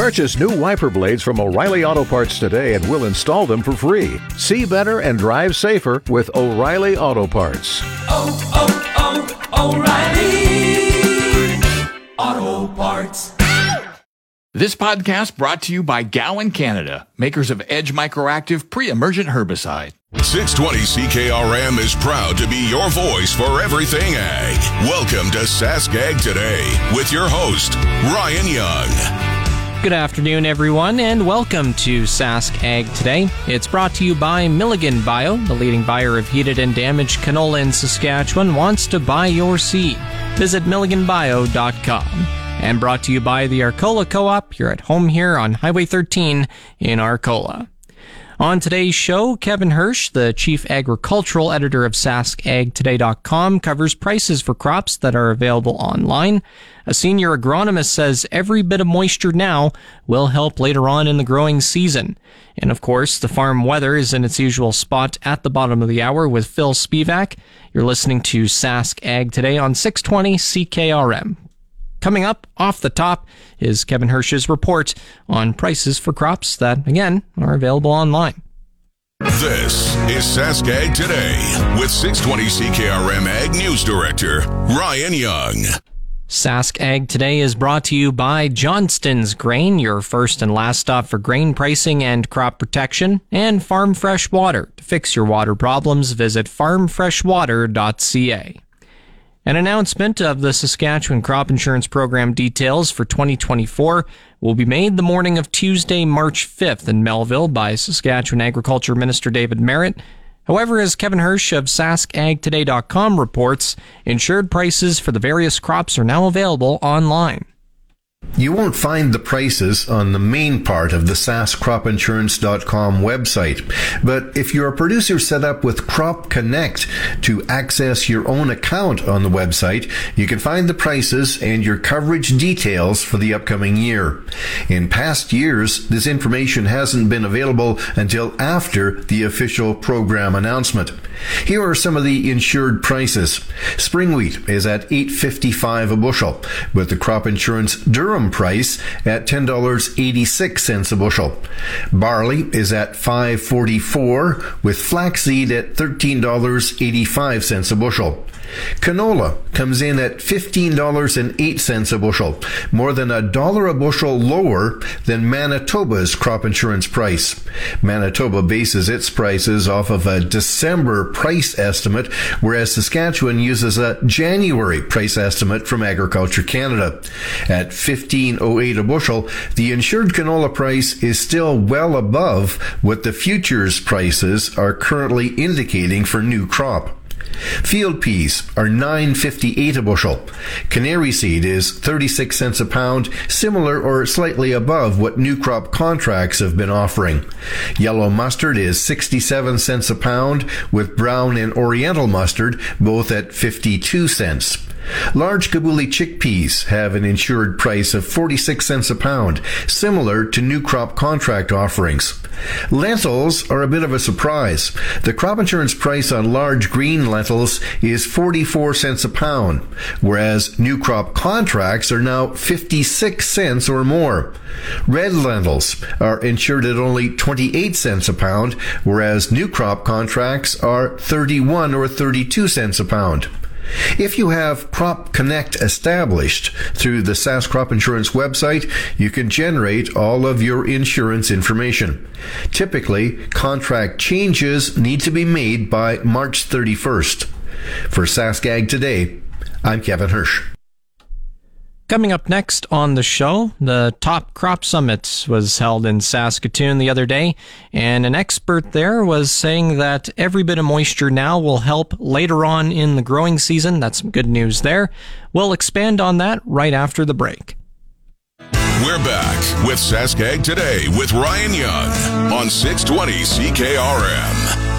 Purchase new wiper blades from O'Reilly Auto Parts today and we'll install them for free. See better and drive safer with O'Reilly Auto Parts. Oh, oh, oh, O'Reilly Auto Parts. This podcast brought to you by Gowan Canada, makers of Edge Microactive pre-emergent herbicide. 620 CKRM is proud to be your voice for everything ag. Welcome to Sask Ag Today with your host, Ryan Young. Good afternoon, everyone, and welcome to Sask Ag Today. It's brought to you by Milligan Bio, the leading buyer of heated and damaged canola in Saskatchewan, wants to buy your seed. Visit milliganbio.com. And brought to you by the Arcola Co op. You're at home here on Highway 13 in Arcola. On today's show, Kevin Hursh, the chief agricultural editor of SaskAgToday.com, covers prices for crops that are available online. A senior agronomist says every bit of moisture now will help later on in the growing season. And of course, the farm weather is in its usual spot at the bottom of the hour with Phil Spivak. You're listening to Sask Ag today on 620 CKRM. Coming up off the top is Kevin Hursh's report on prices for crops that, again, are available online. This is Sask Ag Today with 620 CKRM Ag News Director Ryan Young. Sask Ag Today is brought to you by Johnston's Grain, your first and last stop for grain pricing and crop protection, and Farm Fresh Water. To fix your water problems, visit farmfreshwater.ca. An announcement of the Saskatchewan Crop Insurance Program details for 2024 will be made the morning of Tuesday, March 5th in Melville by Saskatchewan Agriculture Minister David Marit. However, as Kevin Hursh of SaskAgToday.com reports, insured prices for the various crops are now available online. You won't find the prices on the main part of the SaskCropInsurance.com website. But if you're a producer set up with Crop Connect to access your own account on the website, you can find the prices and your coverage details for the upcoming year. In past years, this information hasn't been available until after the official program announcement. Here are some of the insured prices. Spring wheat is at 8.55 a bushel, with the crop insurance Durum price at $10.86 a bushel. Barley is at 5.44 with flaxseed at $13.85 a bushel. Canola comes in at $15.08 a bushel, more than a dollar a bushel lower than Manitoba's crop insurance price. Manitoba bases its prices off of a December price estimate, whereas Saskatchewan uses a January price estimate from Agriculture Canada. At 15.08 a bushel, the insured canola price is still well above what the futures prices are currently indicating for new crop. Field peas are 9.58 a bushel. Canary seed is 36 cents a pound, similar or slightly above what new crop contracts have been offering. Yellow mustard is 67 cents a pound, with brown and oriental mustard both at 52 cents. Large Kabuli chickpeas have an insured price of 46 cents a pound, similar to new crop contract offerings. Lentils are a bit of a surprise. The crop insurance price on large green lentils is 44 cents a pound, whereas new crop contracts are now 56 cents or more. Red lentils are insured at only 28 cents a pound, whereas new crop contracts are 31 or 32 cents a pound. If you have Crop Connect established through the SAS Crop Insurance website, you can generate all of your insurance information. Typically, contract changes need to be made by March 31st. For SaskAg Today, I'm Kevin Hursh. Coming up next on the show, the Top Crop Summit was held in Saskatoon the other day, and an expert there was saying that every bit of moisture now will help later on in the growing season. That's some good news there. We'll expand on that right after the break. We're back with Saskag Today with Ryan Young on 620 CKRM.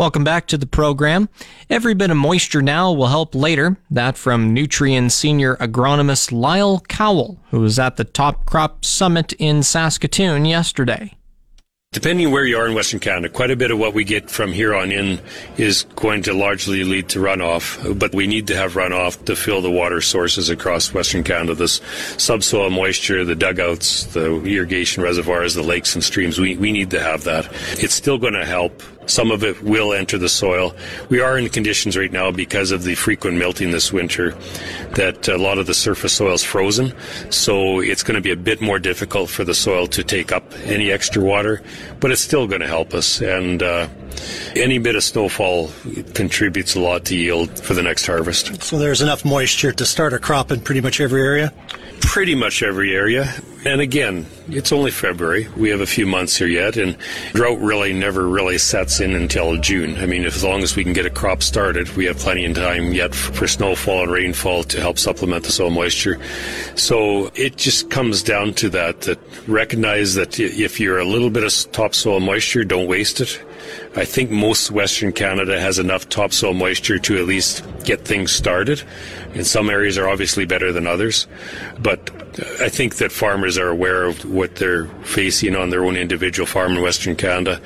Welcome back to the program. Every bit of moisture now will help later. That from Nutrien senior agronomist Lyle Cowell, who was at the Top Crop Summit in Saskatoon yesterday. Depending where you are in Western Canada, quite a bit of what we get from here on in is going to largely lead to runoff, but we need to have runoff to fill the water sources across Western Canada. This subsoil moisture, the dugouts, the irrigation reservoirs, the lakes and streams, we, we need to have that. It's still going to help some of it will enter the soil. We are in conditions right now because of the frequent melting this winter that a lot of the surface soil is frozen. So it's going to be a bit more difficult for the soil to take up any extra water, but it's still going to help us. And uh, any bit of snowfall contributes a lot to yield for the next harvest. So there's enough moisture to start a crop in pretty much every area? Pretty much every area. And again, it's only February. We have a few months here yet, and drought really never really sets in until June. I mean, as long as we can get a crop started, we have plenty of time yet for snowfall and rainfall to help supplement the soil moisture. So it just comes down to that, that recognize that if you're a little bit of topsoil moisture, don't waste it. I think most Western Canada has enough topsoil moisture to at least get things started. And some areas are obviously better than others. But I think that farmers are aware of what they're facing on their own individual farm in Western Canada.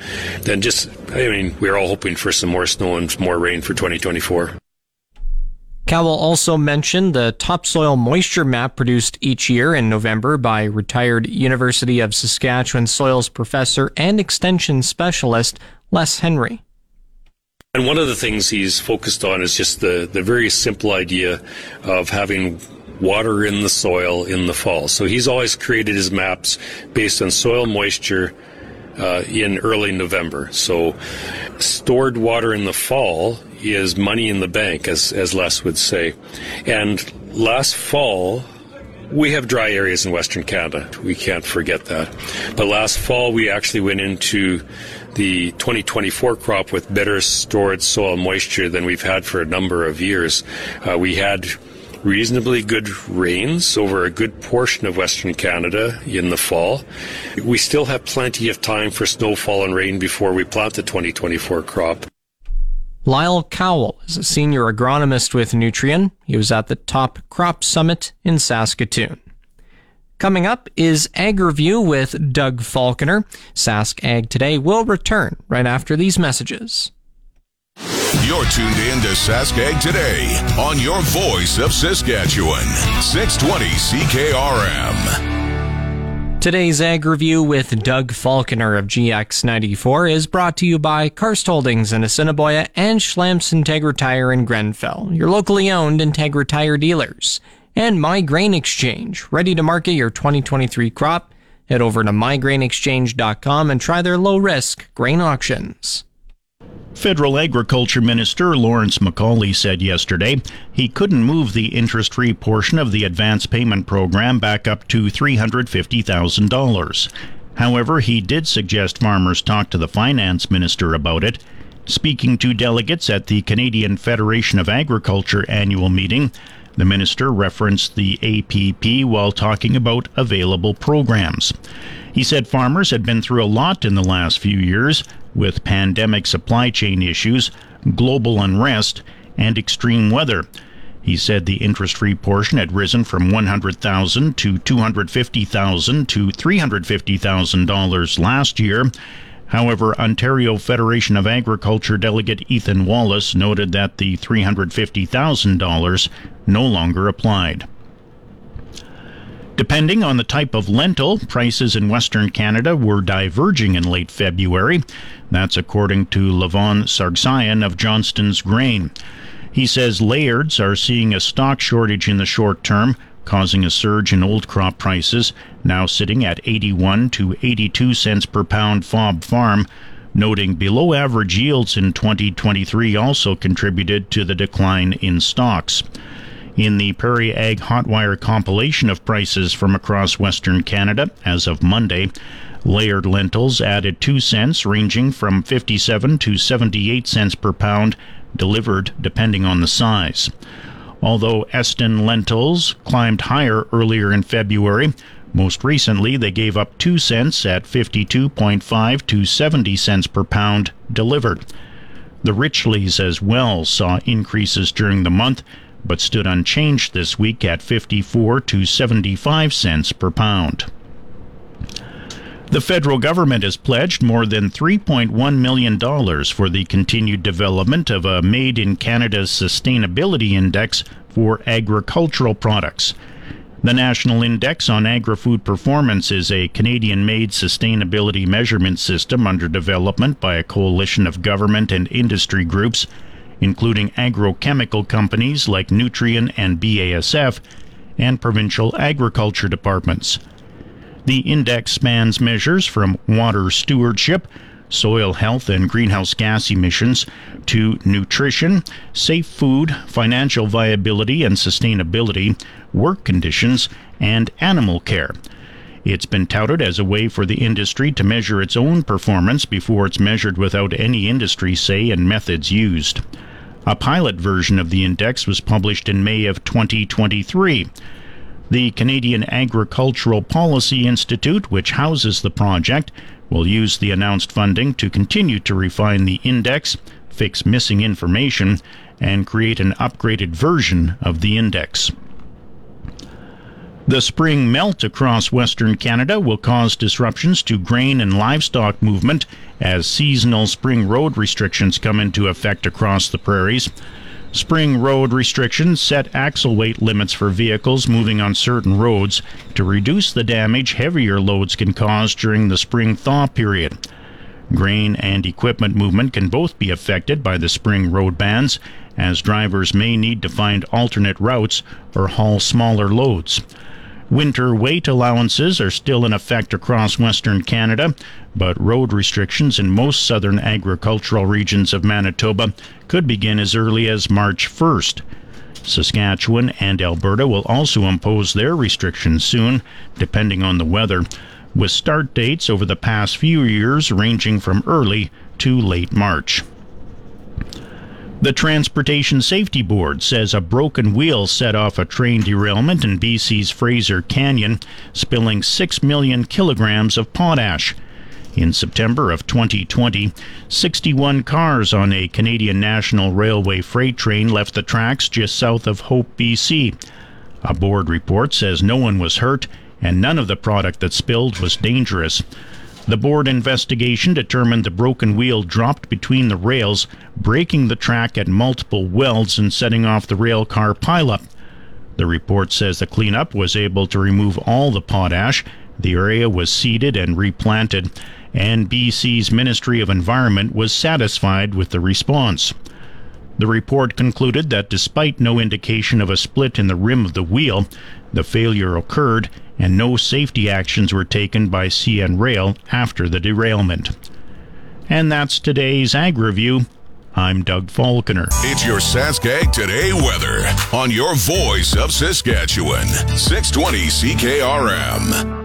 And just, I mean, we're all hoping for some more snow and more rain for 2024. Cowell also mentioned the topsoil moisture map produced each year in November by retired University of Saskatchewan soils professor and extension specialist Les Henry. And one of the things he's focused on is just the, the very simple idea of having water in the soil in the fall. So he's always created his maps based on soil moisture uh, in early November. So stored water in the fall is money in the bank, as, as Les would say. And last fall, we have dry areas in Western Canada. We can't forget that. But last fall, we actually went into the 2024 crop with better stored soil moisture than we've had for a number of years. Uh, we had reasonably good rains over a good portion of Western Canada in the fall. We still have plenty of time for snowfall and rain before we plant the 2024 crop. Lyle Cowell is a senior agronomist with Nutrien. He was at the top crop summit in Saskatoon. Coming up is Ag Review with Doug Falconer. Sask Ag Today will return right after these messages. You're tuned in to Sask Ag Today on your voice of Saskatchewan, 620 CKRM. Today's Ag Review with Doug Falconer of GX94 is brought to you by Karst Holdings in Assiniboia and Schlamps Integra Tire in Grenfell, your locally owned Integra Tire dealers and My Grain Exchange, ready to market your 2023 crop. Head over to mygrainexchange.com and try their low risk grain auctions. Federal Agriculture Minister Lawrence MacAulay said yesterday he couldn't move the interest free portion of the advance payment program back up to $350,000. However, he did suggest farmers talk to the finance minister about it. Speaking to delegates at the Canadian Federation of Agriculture annual meeting, the minister referenced the APP while talking about available programs. He said farmers had been through a lot in the last few years with pandemic supply chain issues, global unrest, and extreme weather. He said the interest-free portion had risen from 100,000 to 250,000 to 350,000 dollars last year However, Ontario Federation of Agriculture delegate Ethan Wallace noted that the $350,000 no longer applied. Depending on the type of lentil, prices in Western Canada were diverging in late February. That's according to Levon Sargsyan of Johnston's Grain. He says Lairds are seeing a stock shortage in the short term, causing a surge in old crop prices, now sitting at 81 to 82 cents per pound FOB farm, noting below average yields in 2023 also contributed to the decline in stocks. In the Prairie Ag Hotwire compilation of prices from across Western Canada as of Monday, Laird lentils added 2 cents, ranging from 57 to 78 cents per pound, delivered depending on the size. Although Eston lentils climbed higher earlier in February, most recently they gave up 2 cents at 52.5 to 70 cents per pound delivered. The Richleas as well saw increases during the month, but stood unchanged this week at 54 to 75 cents per pound. The federal government has pledged more than $3.1 million for the continued development of a Made in Canada Sustainability Index for agricultural products. The National Index on Agri Food Performance is a Canadian made sustainability measurement system under development by a coalition of government and industry groups, including agrochemical companies like Nutrien and BASF, and provincial agriculture departments. The index spans measures from water stewardship, soil health and greenhouse gas emissions, to nutrition, safe food, financial viability and sustainability, work conditions, and animal care. It's been touted as a way for the industry to measure its own performance before it's measured without any industry say and methods used. A pilot version of the index was published in May of 2023. The Canadian Agricultural Policy Institute, which houses the project, will use the announced funding to continue to refine the index, fix missing information, and create an upgraded version of the index. The spring melt across Western Canada will cause disruptions to grain and livestock movement as seasonal spring road restrictions come into effect across the prairies. Spring road restrictions set axle weight limits for vehicles moving on certain roads to reduce the damage heavier loads can cause during the spring thaw period. Grain and equipment movement can both be affected by the spring road bans, as drivers may need to find alternate routes or haul smaller loads. Winter weight allowances are still in effect across Western Canada, but road restrictions in most southern agricultural regions of Manitoba could begin as early as March 1st. Saskatchewan and Alberta will also impose their restrictions soon, depending on the weather, with start dates over the past few years ranging from early to late March. The Transportation Safety Board says a broken wheel set off a train derailment in BC's Fraser Canyon, spilling 6 million kilograms of potash. In September of 2020, 61 cars on a Canadian National Railway freight train left the tracks just south of Hope, BC. A board report says no one was hurt and none of the product that spilled was dangerous. The board investigation determined the broken wheel dropped between the rails, breaking the track at multiple welds and setting off the rail car pileup. The report says the cleanup was able to remove all the potash, the area was seeded and replanted, and BC's Ministry of Environment was satisfied with the response. The report concluded that despite no indication of a split in the rim of the wheel, the failure occurred and no safety actions were taken by CN Rail after the derailment. And that's today's Ag Review. I'm Doug Falconer. It's your Saskag Today weather on your voice of Saskatchewan. 620 CKRM.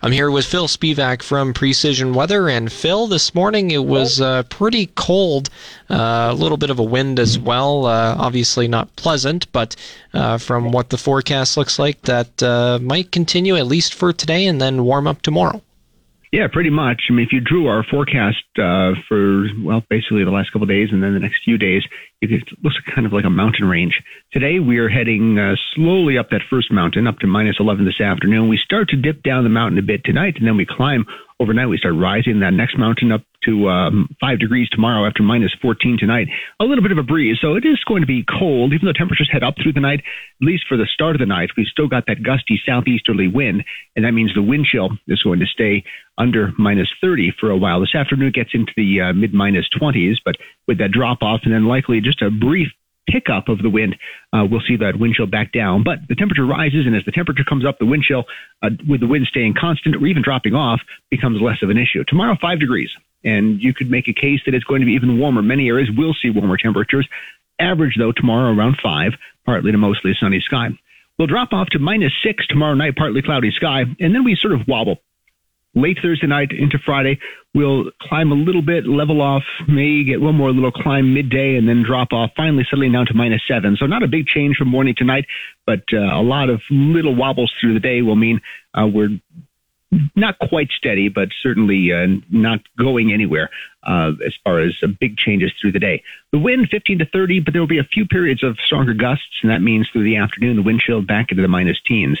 I'm here with Phil Spivak from Precision Weather. And Phil, this morning it was uh, pretty cold, uh, a little bit of a wind as well. Uh, obviously not pleasant, but uh, from what the forecast looks like, that uh, might continue at least for today and then warm up tomorrow. Yeah, pretty much. I mean, if you drew our forecast uh, for well, basically the last couple of days and then the next few days, it looks kind of like a mountain range. Today we are heading uh, slowly up that first mountain, up to minus 11 this afternoon. We start to dip down the mountain a bit tonight, and then we climb overnight. We start rising that next mountain up to um, five degrees tomorrow after minus 14 tonight. A little bit of a breeze, so it is going to be cold, even though temperatures head up through the night. At least for the start of the night, we've still got that gusty southeasterly wind, and that means the wind chill is going to stay under minus 30 for a while. This afternoon gets into the uh, mid minus 20s, but with that drop off and then likely just a brief pickup of the wind, uh, we'll see that wind chill back down. But the temperature rises, and as the temperature comes up, the wind chill, uh, with the wind staying constant or even dropping off, becomes less of an issue. Tomorrow, five degrees, and you could make a case that it's going to be even warmer. Many areas will see warmer temperatures. Average, though, tomorrow around five, partly to mostly sunny sky. We'll drop off to minus six tomorrow night, partly cloudy sky, and then we sort of wobble late Thursday night into Friday, we'll climb a little bit, level off, may get one more little climb midday, and then drop off, finally settling down to minus seven. So not a big change from morning to night, but uh, a lot of little wobbles through the day will mean uh, we're not quite steady, but certainly uh, not going anywhere uh, as far as uh, big changes through the day. The wind 15 to 30, but there will be a few periods of stronger gusts, and that means through the afternoon the wind chill back into the minus teens.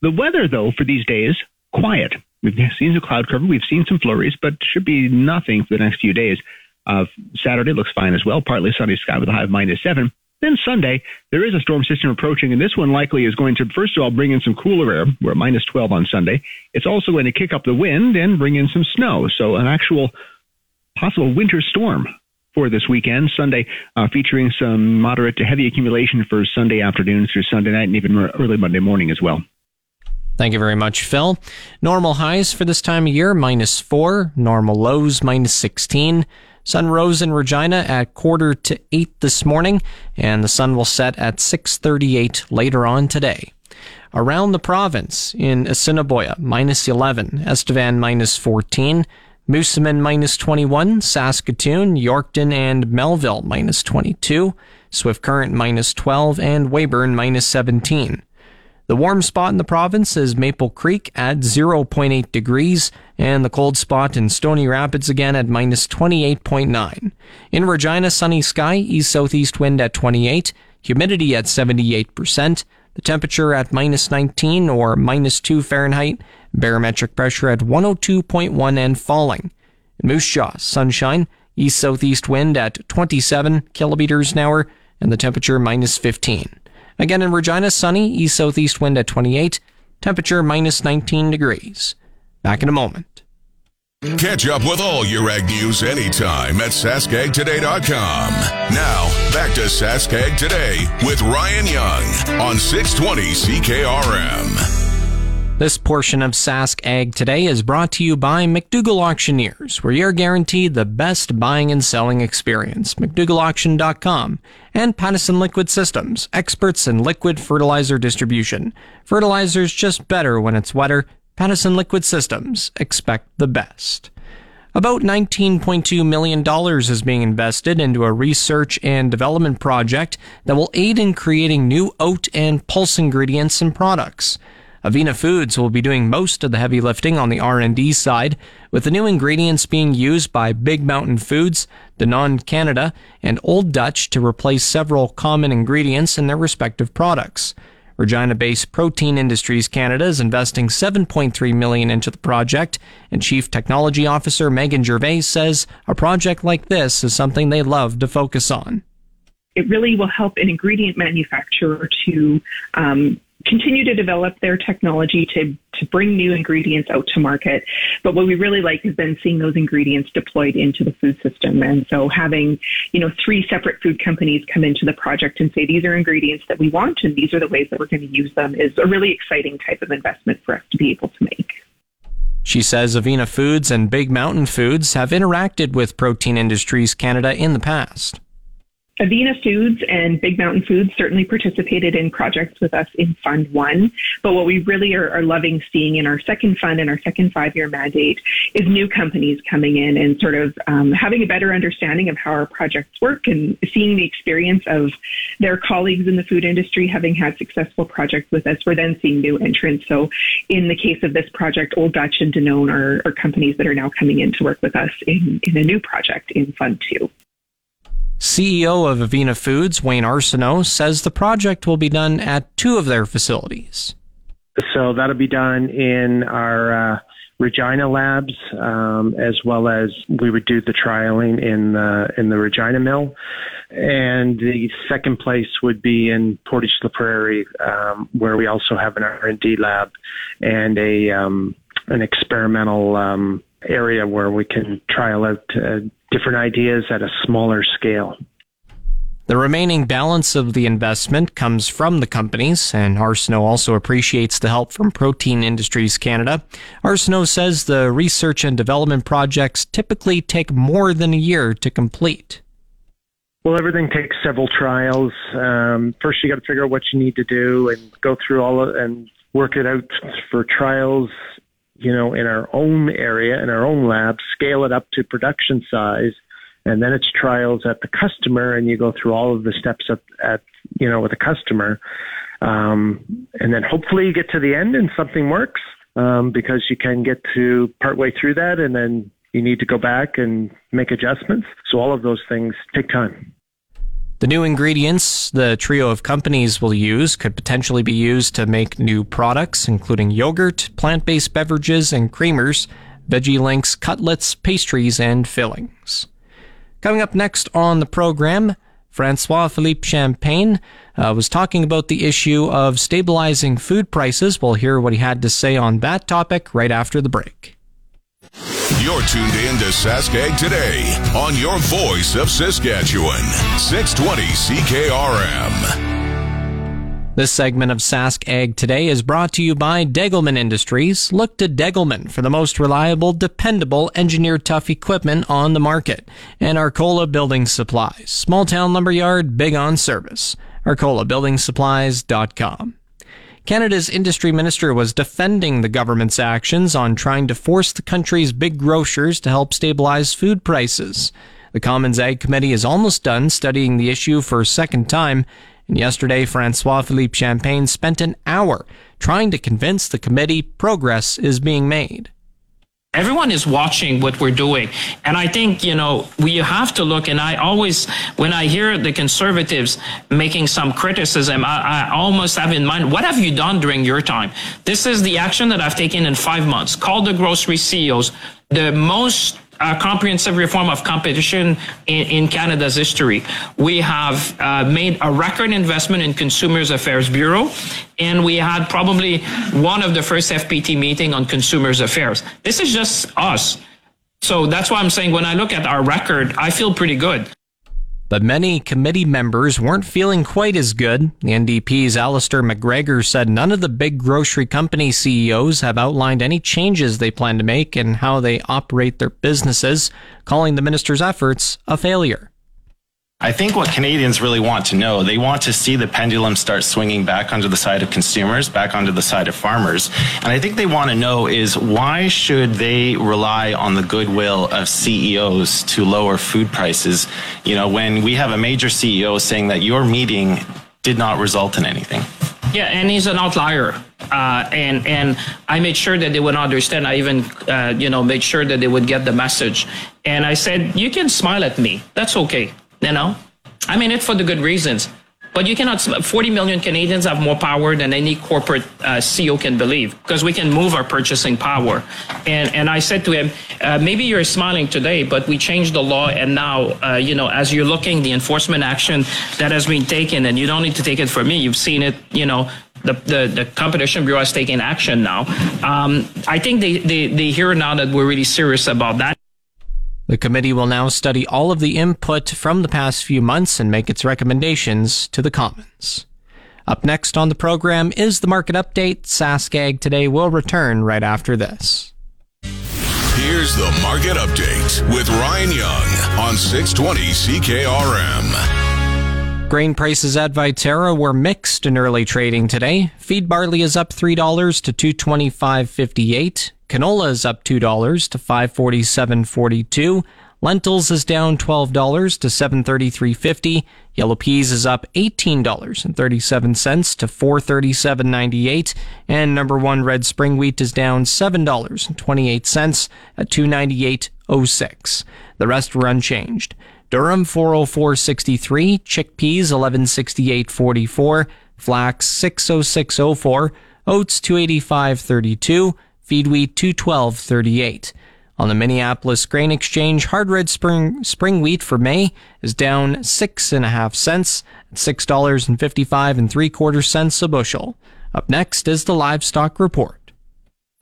The weather, though, for these days, quiet. We've seen some cloud cover, we've seen some flurries, but should be nothing for the next few days. Uh, Saturday looks fine as well, partly sunny sky with a high of minus seven. Then Sunday, there is a storm system approaching, and this one likely is going to, first of all, bring in some cooler air. We're at minus 12 on Sunday. It's also going to kick up the wind and bring in some snow. So an actual possible winter storm for this weekend. Sunday, uh, featuring some moderate to heavy accumulation for Sunday afternoon through Sunday night and even early Monday morning as well. Thank you very much, Phil. Normal highs for this time of year, minus 4. Normal lows, minus 16. Sun rose in Regina at quarter to 8 this morning, and the sun will set at 6.38 later on today. Around the province, in Assiniboia, minus 11. Estevan, minus 14. Moosomin, minus 21. Saskatoon, Yorkton, and Melville, minus 22. Swift Current, minus 12. And Weyburn, minus 17. The warm spot in the province is Maple Creek at 0.8 degrees, and the cold spot in Stony Rapids again at minus 28.9. In Regina, sunny sky, east southeast wind at 28, humidity at 78%, the temperature at minus 19 or minus 2 Fahrenheit, barometric pressure at 102.1 and falling. In Moose Jaw, sunshine, east southeast wind at 27 kilometers an hour, and the temperature minus 15. Again in Regina, sunny, east southeast wind at 28, temperature minus 19 degrees. Back in a moment. Catch up with all your ag news anytime at saskagtoday.com. Now, back to Saskag Today with Ryan Young on 620 CKRM. This portion of Sask Ag Today is brought to you by McDougall Auctioneers, where you're guaranteed the best buying and selling experience. McDougallAuction.com and Pattison Liquid Systems, experts in liquid fertilizer distribution. Fertilizer's just better when it's wetter. Pattison Liquid Systems, expect the best. About $19.2 million is being invested into a research and development project that will aid in creating new oat and pulse ingredients and products. Avena Foods will be doing most of the heavy lifting on the R&D side, with the new ingredients being used by Big Mountain Foods, Danone Canada, and Old Dutch to replace several common ingredients in their respective products. Regina-based Protein Industries Canada is investing 7.3 million into the project, and Chief Technology Officer Megan Gervais says a project like this is something they love to focus on. It really will help an ingredient manufacturer to um, continue to develop their technology to, to bring new ingredients out to market. But what we really like is then seeing those ingredients deployed into the food system. And so having, you know, three separate food companies come into the project and say, these are ingredients that we want and these are the ways that we're going to use them is a really exciting type of investment for us to be able to make. She says Avena Foods and Big Mountain Foods have interacted with Protein Industries Canada in the past. Avena Foods and Big Mountain Foods certainly participated in projects with us in Fund One. But what we really are, are loving seeing in our second fund and our second five year mandate is new companies coming in and sort of um, having a better understanding of how our projects work and seeing the experience of their colleagues in the food industry having had successful projects with us. We're then seeing new entrants. So in the case of this project, Old Dutch and Danone are, are companies that are now coming in to work with us in, in a new project in Fund Two. CEO of Avena Foods, Wayne Arsenault, says the project will be done at two of their facilities. So that'll be done in our uh, Regina labs, um, as well as we would do the trialing in the in the Regina mill, and the second place would be in Portage la Prairie, um, where we also have an R and D lab and a um, an experimental um, area where we can trial out uh, different ideas at a smaller scale. The remaining balance of the investment comes from the companies, and Arsenault also appreciates the help from Protein Industries Canada. Arsenault says the research and development projects typically take more than a year to complete. Well, everything takes several trials. Um, first, you got to figure out what you need to do and go through all of, and work it out for trials you know, in our own area, in our own lab, scale it up to production size, and then it's trials at the customer, and you go through all of the steps at, at you know, with the customer. Um, and then hopefully you get to the end and something works um, because you can get to partway through that and then you need to go back and make adjustments. So all of those things take time. The new ingredients the trio of companies will use could potentially be used to make new products, including yogurt, plant based beverages, and creamers, veggie links, cutlets, pastries, and fillings. Coming up next on the program, Francois Philippe Champagne uh, was talking about the issue of stabilizing food prices. We'll hear what he had to say on that topic right after the break. You're tuned in to Saskag Today on your voice of Saskatchewan, 620 CKRM. This segment of Sask Ag Today is brought to you by Degelman Industries. Look to Degelman for the most reliable, dependable, engineered tough equipment on the market. And Arcola Building Supplies. Small town lumberyard, big on service. ArcolaBuildingSupplies.com. Canada's industry minister was defending the government's actions on trying to force the country's big grocers to help stabilize food prices. The Commons Ag Committee is almost done studying the issue for a second time and yesterday, Francois Philippe Champagne spent an hour trying to convince the committee progress is being made. Everyone is watching what we're doing. And I think, you know, we have to look. And I always, when I hear the conservatives making some criticism, I, I, almost have in mind, what have you done during your time? This is the action that I've taken in five months. Call the grocery CEOs, the most uh, comprehensive reform of competition in, in Canada's history. We have uh, made a record investment in Consumers Affairs Bureau, and we had probably one of the first FPT meeting on Consumers Affairs. This is just us. So that's why I'm saying when I look at our record, I feel pretty good. But many committee members weren't feeling quite as good. The NDP's Alistair MacGregor said none of the big grocery company CEOs have outlined any changes they plan to make in how they operate their businesses, calling the minister's efforts a failure. I think what Canadians really want to know, they want to see the pendulum start swinging back onto the side of consumers, back onto the side of farmers. And I think they want to know is why should they rely on the goodwill of CEOs to lower food prices? You know, when we have a major CEO saying that your meeting did not result in anything. Yeah, and he's an outlier. Uh, and and I made sure that they would understand. I even uh, you know made sure that they would get the message. And I said, you can smile at me. That's okay. You know, I mean it for the good reasons. But you cannot. 40 million Canadians have more power than any corporate uh, CEO can believe because we can move our purchasing power. And and I said to him, uh, maybe you're smiling today, but we changed the law, and now uh, you know as you're looking the enforcement action that has been taken, and you don't need to take it from me. You've seen it. You know. The, the, the competition bureau is taking action now. Um, I think they, they, they hear now that we're really serious about that. The committee will now study all of the input from the past few months and make its recommendations to the Commons. Up next on the program is the market update. Saskag today will return right after this. Here's the market update with Ryan Young on 620 CKRM. Grain prices at Viterra were mixed in early trading today. Feed barley is up $3 to 225.58. Canola is up $2 to 547.42. Lentils is down $12 to 733.50. Yellow peas is up $18.37 to 437.98. And number one red spring wheat is down $7.28 at 298.06. The rest were unchanged. Durum 404.63, chickpeas 1168.44, flax 606.04, oats 285.32, feed wheat 212.38. On the Minneapolis Grain Exchange, hard red spring, spring wheat for May is down six and a half cents at six dollars and fifty-five and three quarter cents a bushel. Up next is the livestock report.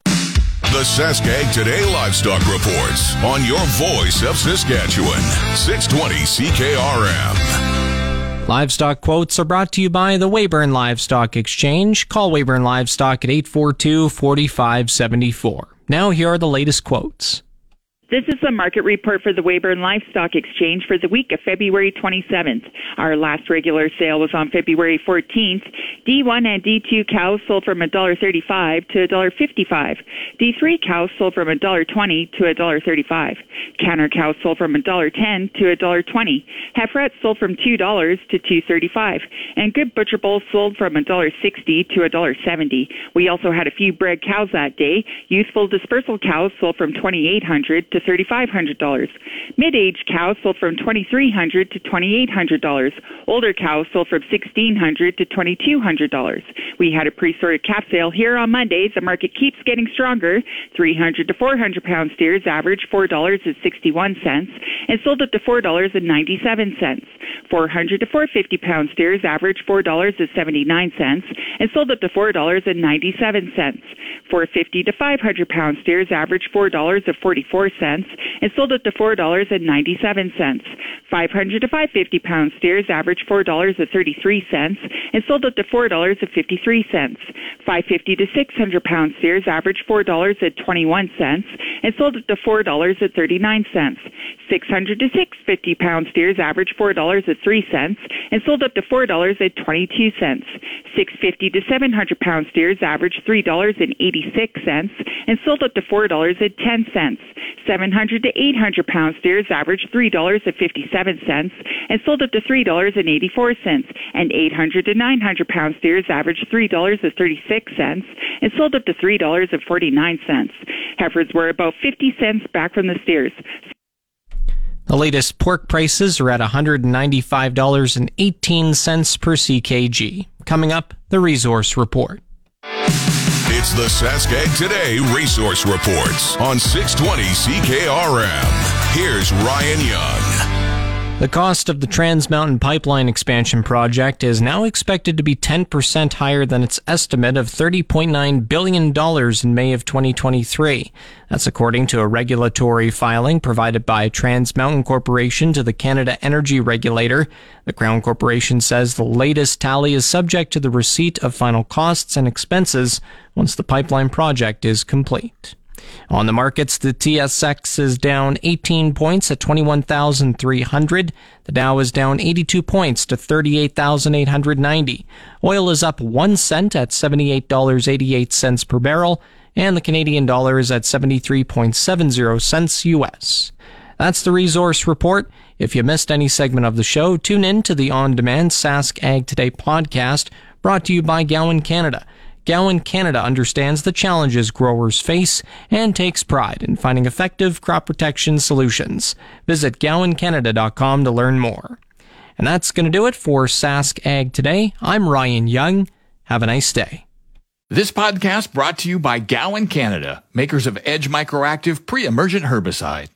The Saskag Today Livestock Reports on your voice of Saskatchewan, 620 CKRM. Livestock quotes are brought to you by the Weyburn Livestock Exchange. Call Weyburn Livestock at 842 4574. Now, here are the latest quotes. This is the market report for the Weyburn Livestock Exchange for the week of February 27th. Our last regular sale was on February 14th. D1 and D2 cows sold from $1.35 to $1.55. D3 cows sold from $1.20 to $1.35. Canner cows sold from $1.10 to $1.20. Heiferettes sold from $2 to $2.35. And good butcher bulls sold from $1.60 to $1.70. We also had a few bred cows that day. Youthful dispersal cows sold from 2800 to $3,500. Mid-aged cows sold from 2,300 to $2,800. Older cows sold from 1,600 to $2,200. We had a pre-sorted calf sale here on Monday. The market keeps getting stronger. 300 to 400 pound steers average $4.61 and sold up to $4.97. 400 to 450 pound steers average $4.79 and sold up to $4.97. 450 to 500 pound steers average $4.44 and sold up to $4.97. 500 to 550 pound steers average $4.33 and sold up to $4.53. 550 to 600 pound steers average $4.21 and sold up to $4.39. 600 to 650 pound steers average $4.03 and sold up to $4.22. 650 to 700 pound steers average $3.86 and sold up to $4.10. 700 to 800 pound steers averaged $3.57 and sold up to $3.84. And 800 to 900 pound steers averaged $3.36 and sold up to $3.49. Heifers were about 50 cents back from the steers. The latest pork prices are at $195.18 per CKG. Coming up, the resource report. It's the Saskag Today Resource Reports on 620 CKRM. Here's Ryan Young. The cost of the Trans Mountain Pipeline expansion project is now expected to be 10% higher than its estimate of $30.9 billion in May of 2023. That's according to a regulatory filing provided by Trans Mountain Corporation to the Canada Energy Regulator. The Crown Corporation says the latest tally is subject to the receipt of final costs and expenses once the pipeline project is complete. On the markets, the TSX is down 18 points at 21,300. The Dow is down 82 points to 38,890. Oil is up 1 cent at $78.88 per barrel, and the Canadian dollar is at 73.70 cents US. That's the resource report. If you missed any segment of the show, tune in to the on-demand Sask Ag Today podcast brought to you by Gowan Canada. Gowan Canada understands the challenges growers face and takes pride in finding effective crop protection solutions. Visit gowancanada.com to learn more. And that's going to do it for Sask Ag today. I'm Ryan Young. Have a nice day. This podcast brought to you by Gowan Canada, makers of Edge Microactive pre-emergent herbicide.